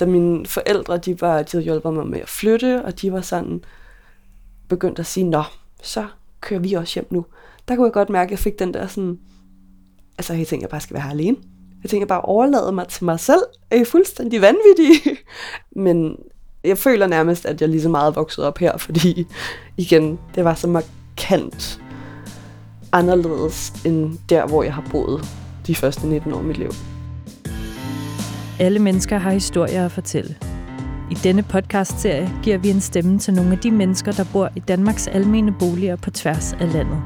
Da mine forældre, de, var, de havde hjulpet mig med at flytte, og de var sådan begyndt at sige, nå, så kører vi også hjem nu. Der kunne jeg godt mærke, at jeg fik den der sådan, altså jeg tænkte, jeg bare skal være her alene. Jeg tænker bare overlade mig til mig selv. Er I fuldstændig vanvittige? Men jeg føler nærmest, at jeg lige så meget vokset op her, fordi igen, det var så markant anderledes end der, hvor jeg har boet de første 19 år af mit liv. Alle mennesker har historier at fortælle. I denne podcastserie giver vi en stemme til nogle af de mennesker, der bor i Danmarks almene boliger på tværs af landet.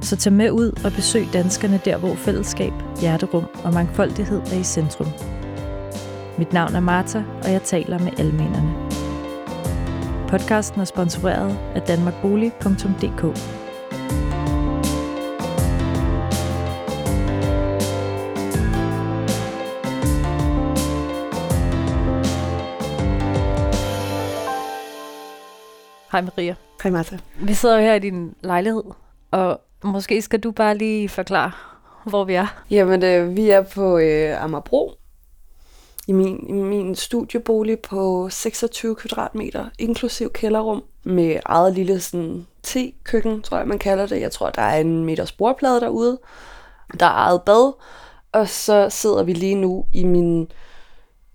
Så tag med ud og besøg danskerne der, hvor fællesskab, hjerterum og mangfoldighed er i centrum. Mit navn er Marta, og jeg taler med almenerne. Podcasten er sponsoreret af danmarkbolig.dk. Hej Maria. Hej Martha. Vi sidder her i din lejlighed, og måske skal du bare lige forklare, hvor vi er. Jamen, øh, vi er på øh, Amagerbro, i min, i min studiebolig på 26 kvadratmeter, inklusiv kælderrum, med eget lille sådan, te-køkken, tror jeg, man kalder det. Jeg tror, der er en meters bordplade derude. Der er eget bad, og så sidder vi lige nu i min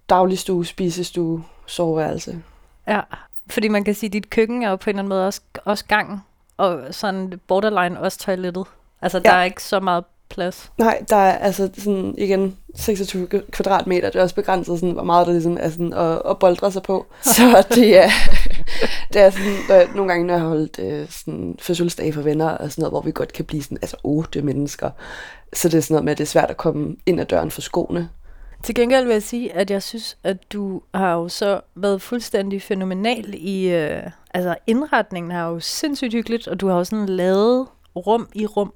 dagligstue, spisestue, soveværelse. Ja, fordi man kan sige, at dit køkken er jo på en eller anden måde også, også gang, og sådan borderline også toilettet. Altså, ja. der er ikke så meget plads. Nej, der er altså sådan, igen, 26 kvadratmeter, det er også begrænset, sådan, hvor meget der ligesom er sådan, at, at boldre sig på. Så det er, det er sådan, der, nogle gange, når jeg har holdt øh, sådan, fødselsdag for venner, og sådan noget, hvor vi godt kan blive sådan, altså otte mennesker, så det er sådan noget med, at det er svært at komme ind ad døren for skoene. Til gengæld vil jeg sige, at jeg synes, at du har jo så været fuldstændig fænomenal i, øh, altså indretningen har jo sindssygt hyggeligt, og du har jo sådan lavet rum i rum.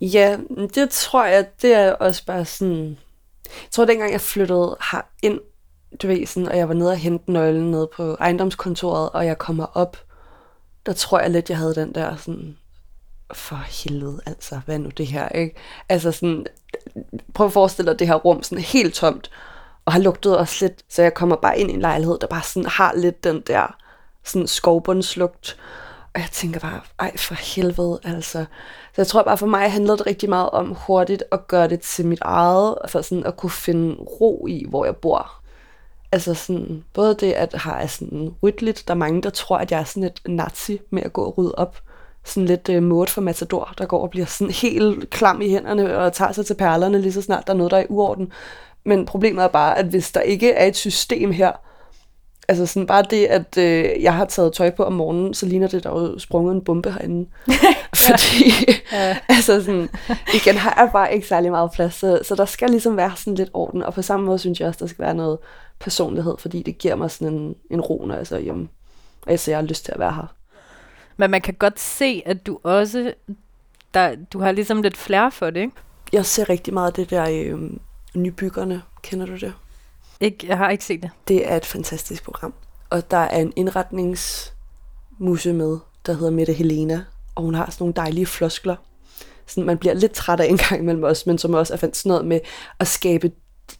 Ja, det tror jeg, det er også bare sådan... Jeg tror, dengang jeg flyttede her ind, du ved, sådan, og jeg var nede og hente nøglen nede på ejendomskontoret, og jeg kommer op, der tror jeg lidt, jeg havde den der sådan, for helvede, altså, hvad er nu det her, ikke? Altså sådan, prøv at forestille dig det her rum sådan helt tomt, og har lugtet også lidt, så jeg kommer bare ind i en lejlighed, der bare sådan har lidt den der sådan skovbundslugt, og jeg tænker bare, ej for helvede, altså. Så jeg tror bare for mig handlede det rigtig meget om hurtigt at gøre det til mit eget, for sådan at kunne finde ro i, hvor jeg bor. Altså sådan, både det at have sådan ryddeligt, der er mange, der tror, at jeg er sådan et nazi med at gå og rydde op. Sådan lidt uh, mode for Matador, der går og bliver sådan helt klam i hænderne og tager sig til perlerne lige så snart der er noget, der er i uorden. Men problemet er bare, at hvis der ikke er et system her, Altså sådan bare det, at øh, jeg har taget tøj på om morgenen, så ligner det, der er sprunget en bombe herinde. Fordi, ja. altså sådan, igen har jeg bare ikke særlig meget plads, så, så der skal ligesom være sådan lidt orden. Og på samme måde synes jeg også, der skal være noget personlighed, fordi det giver mig sådan en, en ro, når jeg så hjemme. Og jeg ser, jeg har lyst til at være her. Men man kan godt se, at du også, der, du har ligesom lidt flere for det, ikke? Jeg ser rigtig meget det der øh, nybyggerne. Kender du det? Ikke, jeg har ikke set det. Det er et fantastisk program. Og der er en indretningsmuse med, der hedder Mette Helena, og hun har sådan nogle dejlige floskler. Sådan, man bliver lidt træt af en gang imellem os, men som også er fandt sådan noget med at skabe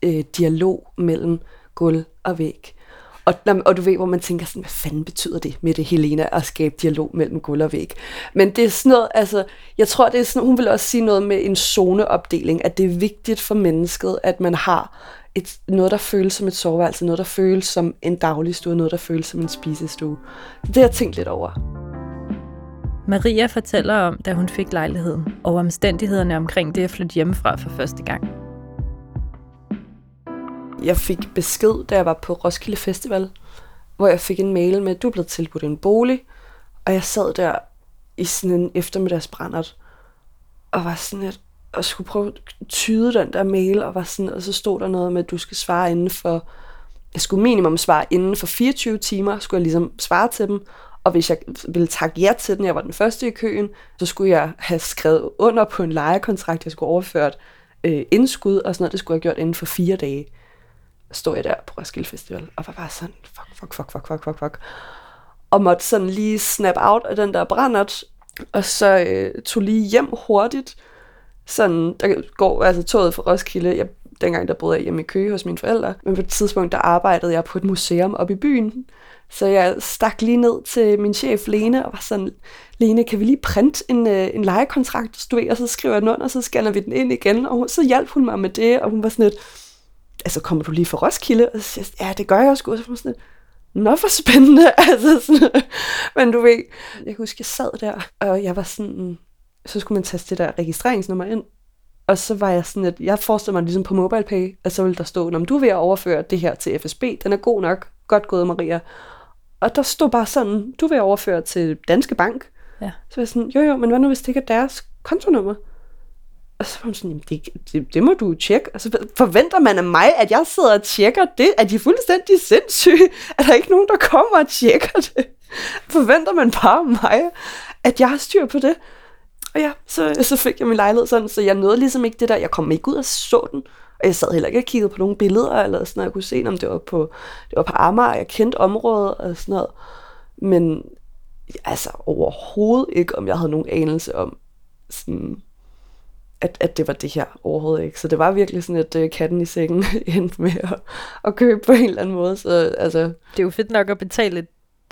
øh, dialog mellem gulv og væg. Og, og du ved, hvor man tænker sådan, hvad fanden betyder det med det, Helena, at skabe dialog mellem gulv og væg? Men det er sådan noget, altså, jeg tror, det er sådan, hun vil også sige noget med en zoneopdeling, at det er vigtigt for mennesket, at man har et, noget, der føles som et soveværelse, noget, der føles som en dagligstue, noget, der føles som en spisestue. Det har jeg tænkt lidt over. Maria fortæller om, da hun fik lejligheden, og omstændighederne omkring det at flytte hjemmefra for første gang. Jeg fik besked, da jeg var på Roskilde Festival, hvor jeg fik en mail med, du er blevet tilbudt en bolig, og jeg sad der i sådan en eftermiddagsbrændert, og var sådan lidt, og skulle prøve at tyde den der mail, og, var sådan, og så stod der noget med, at du skal svare inden for, jeg skulle minimum svare inden for 24 timer, skulle jeg ligesom svare til dem, og hvis jeg ville takke ja til den, jeg var den første i køen, så skulle jeg have skrevet under på en lejekontrakt, jeg skulle overført øh, indskud og sådan noget, det skulle jeg have gjort inden for fire dage. Stod jeg der på Roskilde Festival, og var bare sådan, fuck, fuck, fuck, fuck, fuck, fuck, fuck. Og måtte sådan lige snap out af den der brændert, og så øh, tog lige hjem hurtigt, sådan, der går altså toget fra Roskilde, jeg dengang der boede jeg hjemme i Køge hos mine forældre. Men på et tidspunkt, der arbejdede jeg på et museum oppe i byen. Så jeg stak lige ned til min chef Lene og var sådan, Lene, kan vi lige printe en, øh, en lejekontrakt, du ved, og så skriver jeg den under, og så scanner vi den ind igen. Og hun, så hjalp hun mig med det, og hun var sådan lidt, altså kommer du lige fra Roskilde? Og så siger jeg, ja, det gør jeg også. Og så var sådan lidt, Nå, for spændende. altså sådan, men du ved, jeg kan huske, jeg sad der, og jeg var sådan, så skulle man taste det der registreringsnummer ind. Og så var jeg sådan, at jeg forestiller mig ligesom på MobilePay, at så ville der stå, om du at overføre det her til FSB, den er god nok, godt gået Maria. Og der stod bare sådan, du vil overføre til Danske Bank. Ja. Så var jeg sådan, jo jo, men hvad nu hvis det ikke er deres kontonummer? Og så var hun sådan, det, det, det må du tjekke. Og så forventer man af mig, at jeg sidder og tjekker det? Er de fuldstændig sindssyge? Er der ikke nogen, der kommer og tjekker det? Forventer man bare af mig, at jeg har styr på det? Og ja, så, så fik jeg min lejlighed sådan, så jeg nåede ligesom ikke det der. Jeg kom ikke ud og så den. Og jeg sad heller ikke og kiggede på nogle billeder, eller sådan noget. Jeg kunne se, om det var på, det var på Amager, jeg kendte området og sådan noget. Men altså overhovedet ikke, om jeg havde nogen anelse om, sådan, at, at det var det her overhovedet ikke. Så det var virkelig sådan, at uh, katten i sækken endte med at, at købe på en eller anden måde. Så, altså, Det er jo fedt nok at betale et,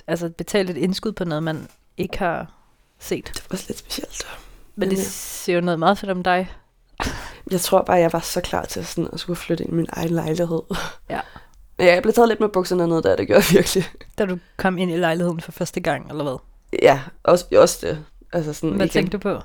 altså betale et indskud på noget, man ikke har set. det var lidt specielt. Men det Ja. siger jo noget meget fedt om dig. Jeg tror bare, jeg var så klar til sådan at skulle flytte ind i min egen lejlighed. Ja. Men ja, jeg blev taget lidt med bukserne ned der, det gjorde jeg virkelig. Da du kom ind i lejligheden for første gang, eller hvad? Ja, også, også det. Altså sådan, Hvad igen. tænkte du på?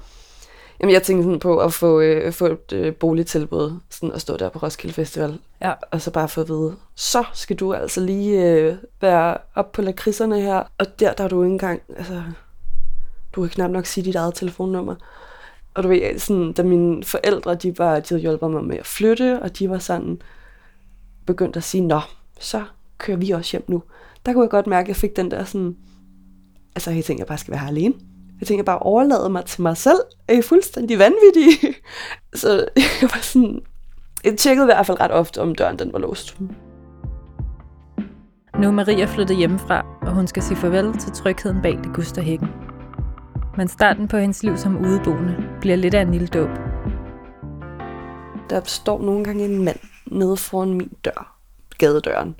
Jamen, jeg tænkte sådan på at få, øh, få et øh, boligtilbud, sådan at stå der på Roskilde Festival, Ja. og så bare få at vide, så skal du altså lige øh, være op på lakridserne her, og der, der er du ikke engang, altså, du kan knap nok sige dit eget telefonnummer. Og du ved, sådan, da mine forældre, de, var, de havde hjulpet mig med at flytte, og de var sådan begyndt at sige, nå, så kører vi også hjem nu. Der kunne jeg godt mærke, at jeg fik den der sådan, altså jeg tænkte, jeg bare skal være her alene. Jeg tænker bare overlade mig til mig selv. Er I fuldstændig vanvittige? Så jeg var sådan... Jeg tjekkede i hvert fald ret ofte, om døren den var låst. Nu er Maria flyttet hjemmefra, og hun skal sige farvel til trygheden bag det Gusterhækken. Men starten på hendes liv som udeboende bliver lidt af en lille dåb. Der står nogle gange en mand nede foran min dør, gadedøren,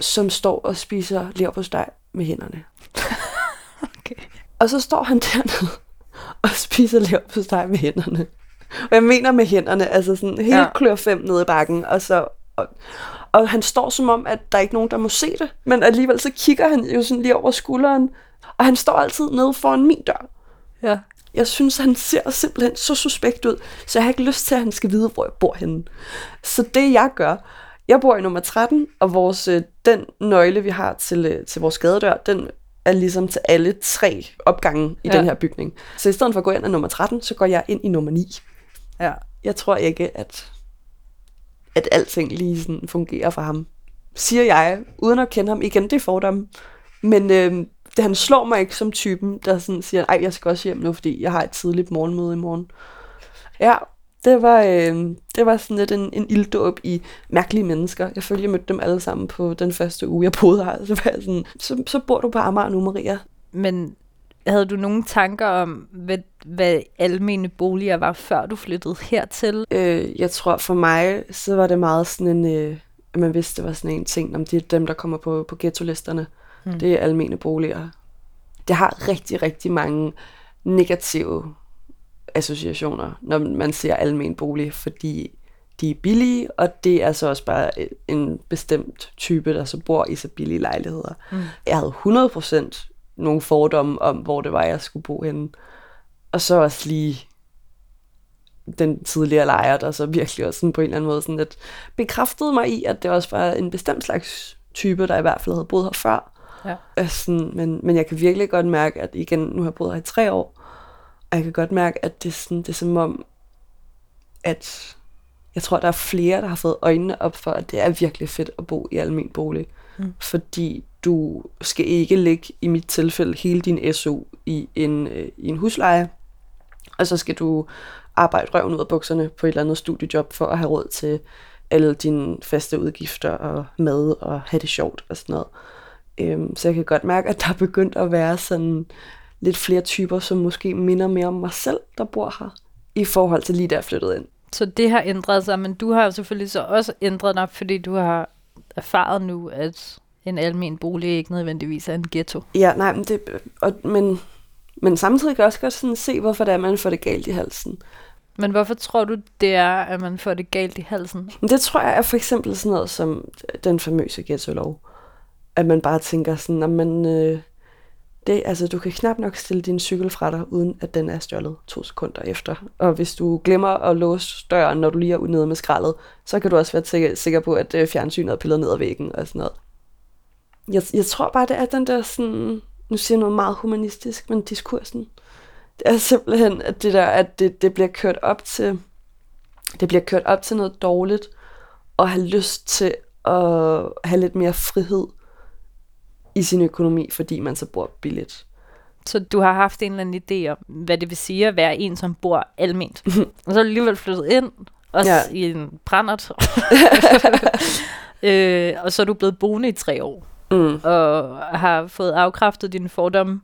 som står og spiser leverpostej med hænderne. Okay. Og så står han dernede og spiser leverpostej med hænderne. Og jeg mener med hænderne, altså sådan helt Ja. ja. klør fem nede i bakken, og så... Og, og han står som om, at der er ikke nogen, der må se det. Men alligevel så kigger han jo sådan lige over skulderen. Og han står altid nede foran min dør. Ja. Jeg synes, han ser simpelthen så suspekt ud, så jeg har ikke lyst til, at han skal vide, hvor jeg bor henne. Så det jeg gør, jeg bor i nummer 13, og vores, øh, den nøgle, vi har til, øh, til vores gadedør, den er ligesom til alle tre opgange i Ja. den her bygning. Så i stedet for at gå ind af nummer 13, så går jeg ind i nummer 9. Ja. Jeg tror ikke, at, at alting lige sådan fungerer for ham. Siger jeg, uden at kende ham. Igen, det er fordom. Men øh, det, han slår mig ikke som typen, der sådan siger, ej, jeg skal også hjem nu, fordi jeg har et tidligt morgenmøde i morgen. Ja, det var, øh, det var sådan lidt en, en ilddåb i mærkelige mennesker. Jeg følte, jeg mødte dem alle sammen på den første uge, jeg boede her. Så, var jeg sådan, så, så bor du på Amager nu, Maria. Men havde du nogle tanker om, hvad, hvad almene boliger var, før du flyttede hertil? Øh, jeg tror for mig, så var det meget sådan en, øh, man vidste, det var sådan en ting, om det er dem, der kommer på, på ghetto-listerne. Mm. Det er almene boliger. Det har rigtig, rigtig mange negative associationer, når man ser almen bolig, fordi de er billige, og det er så også bare en bestemt type, der så bor i så billige lejligheder. Mm. Jeg havde 100% nogle fordomme om, hvor det var, jeg skulle bo henne. Og så også lige den tidligere lejer, der så virkelig også sådan på en eller anden måde sådan lidt bekræftede mig i, at det også var en bestemt slags type, der i hvert fald havde boet her før. Ja. Øh, Sådan, men, men jeg kan virkelig godt mærke, at igen, nu har jeg boet her i tre år, og jeg kan godt mærke, at det, er sådan, det er som om, at jeg tror, der er flere, der har fået øjnene op for, at det er virkelig fedt at bo i almen bolig. Mm. Fordi du skal ikke lægge, i mit tilfælde, hele din SU i en, øh, i en husleje, og så skal du arbejde røven ud af bukserne på et eller andet studiejob for at have råd til alle dine faste udgifter og mad og have det sjovt og sådan noget. Øhm, så jeg kan godt mærke, at der er begyndt at være sådan lidt flere typer, som måske minder mere om mig selv, der bor her, i forhold til lige der jeg flyttede ind. Så det har ændret sig, men du har jo selvfølgelig så også ændret dig, fordi du har erfaret nu, at en almen bolig ikke nødvendigvis er en ghetto. Ja, nej, men, det, og, men, men samtidig kan jeg også godt sådan se, hvorfor det er, at man får det galt i halsen. Men hvorfor tror du, det er, at man får det galt i halsen? Det tror jeg er for eksempel sådan noget som den famøse ghetto-lov. At man bare tænker sådan, at man, øh, det, altså, du kan knap nok stille din cykel fra dig, uden at den er stjålet to sekunder efter. Og hvis du glemmer at låse døren, når du lige er nede med skraldet, så kan du også være sikker, sikker på, at øh, fjernsynet er pillet ned ad væggen og sådan noget. Jeg, jeg tror bare, det er den der sådan, nu siger jeg noget meget humanistisk, men diskursen. Det er simpelthen, at det der, at det, det bliver kørt op til, det bliver kørt op til noget dårligt, og have lyst til at have lidt mere frihed i sin økonomi, fordi man så bor billigt. Så du har haft en eller anden idé om, hvad det vil sige at være en, som bor alment. og så er du alligevel flyttet ind, også ja. i en brændert. øh, og så er du blevet boende i tre år. Mm. Og har fået afkræftet dine fordomme.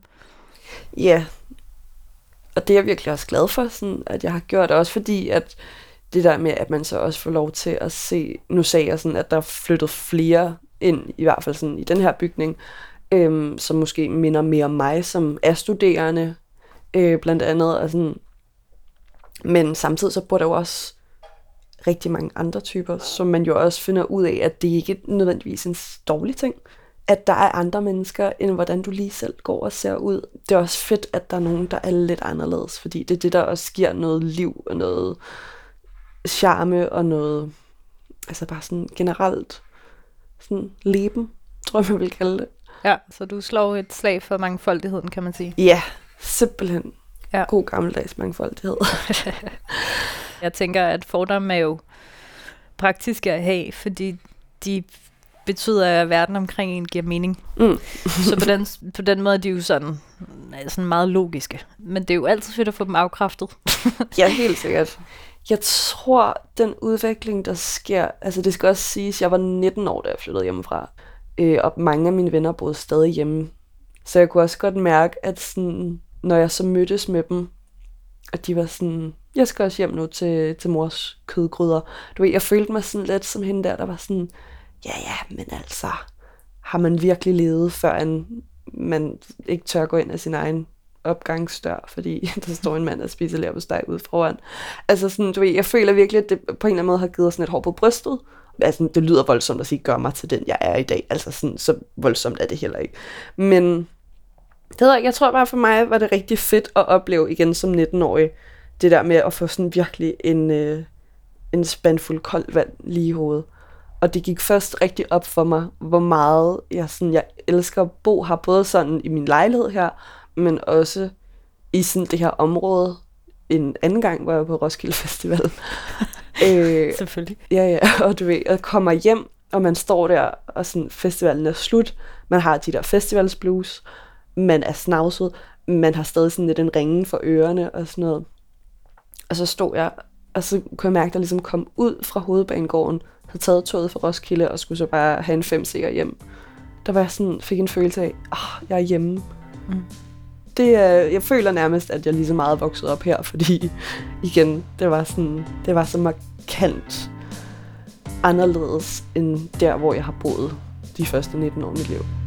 Ja, og det er jeg virkelig også glad for, sådan, at jeg har gjort det. Også fordi, at det der med, at man så også får lov til at se, nu sagde jeg sådan, at der er flyttet flere ind, i hvert fald sådan i den her bygning, øhm, som måske minder mere om mig, som er studerende, øh, blandt andet. Og sådan. Men samtidig så bor der jo også rigtig mange andre typer, som man jo også finder ud af, at det ikke er nødvendigvis en dårlig ting. At der er andre mennesker, end hvordan du lige selv går og ser ud. Det er også fedt, at der er nogen, der er lidt anderledes, fordi det er det, der også giver noget liv og noget charme og noget, altså bare sådan generelt sådan leben, tror jeg, man vil kalde det. Ja, så du slår et slag for mangfoldigheden, kan man sige. Ja, simpelthen. Ja. God gammeldags mangfoldighed. jeg tænker, at fordomme er jo praktiske at have, fordi de betyder, at verden omkring en giver mening. Mm. så på den, på den måde er de jo sådan, sådan meget logiske. Men det er jo altid fedt at få dem afkræftet. ja, helt sikkert. Jeg tror, den udvikling, der sker... Altså, det skal også siges, jeg var 19 år, da jeg flyttede hjemmefra. Øh, og mange af mine venner boede stadig hjemme. Så jeg kunne også godt mærke, at sådan, når jeg så mødtes med dem, at de var sådan, jeg skal også hjem nu til, til mors kødgryder. Du ved, jeg følte mig sådan lidt som hende der, der var sådan, ja ja, men altså, har man virkelig levet, før man ikke tør gå ind af sin egen opgangsdør, fordi der står en mand og spiser leverpostej ude foran. Altså sådan, du ved, jeg føler virkelig, at det på en eller anden måde har givet sådan et hår på brystet. Altså, det lyder voldsomt at sige, gør mig til den, jeg er i dag. Altså sådan, så voldsomt er det heller ikke. Men det ved jeg, jeg tror bare for mig var det rigtig fedt at opleve igen som 19-årig, det der med at få sådan virkelig en, øh, en spandfuld koldt vand lige i hovedet. Og det gik først rigtig op for mig, hvor meget jeg, sådan, jeg elsker at bo her, både sådan i min lejlighed her, men også i sådan det her område. En anden gang hvor jeg var på Roskilde Festival. øh, Selvfølgelig. Ja, ja, og du ved, jeg kommer hjem, og man står der, og sådan, festivalen er slut. Man har de der festivalsblues. Man er snavset. Man har stadig sådan lidt en ringen for ørerne og sådan noget. Og så stod jeg, og så kunne jeg mærke, at jeg ligesom kom ud fra hovedbanegården, havde taget toget fra Roskilde, og skulle så bare have en fem sikker hjem. Der var jeg sådan, fik en følelse af, at oh, jeg er hjemme. Mm det, er, jeg føler nærmest, at jeg lige så meget vokset op her, fordi igen, det var, sådan, det var så markant anderledes end der, hvor jeg har boet de første 19 år i mit liv.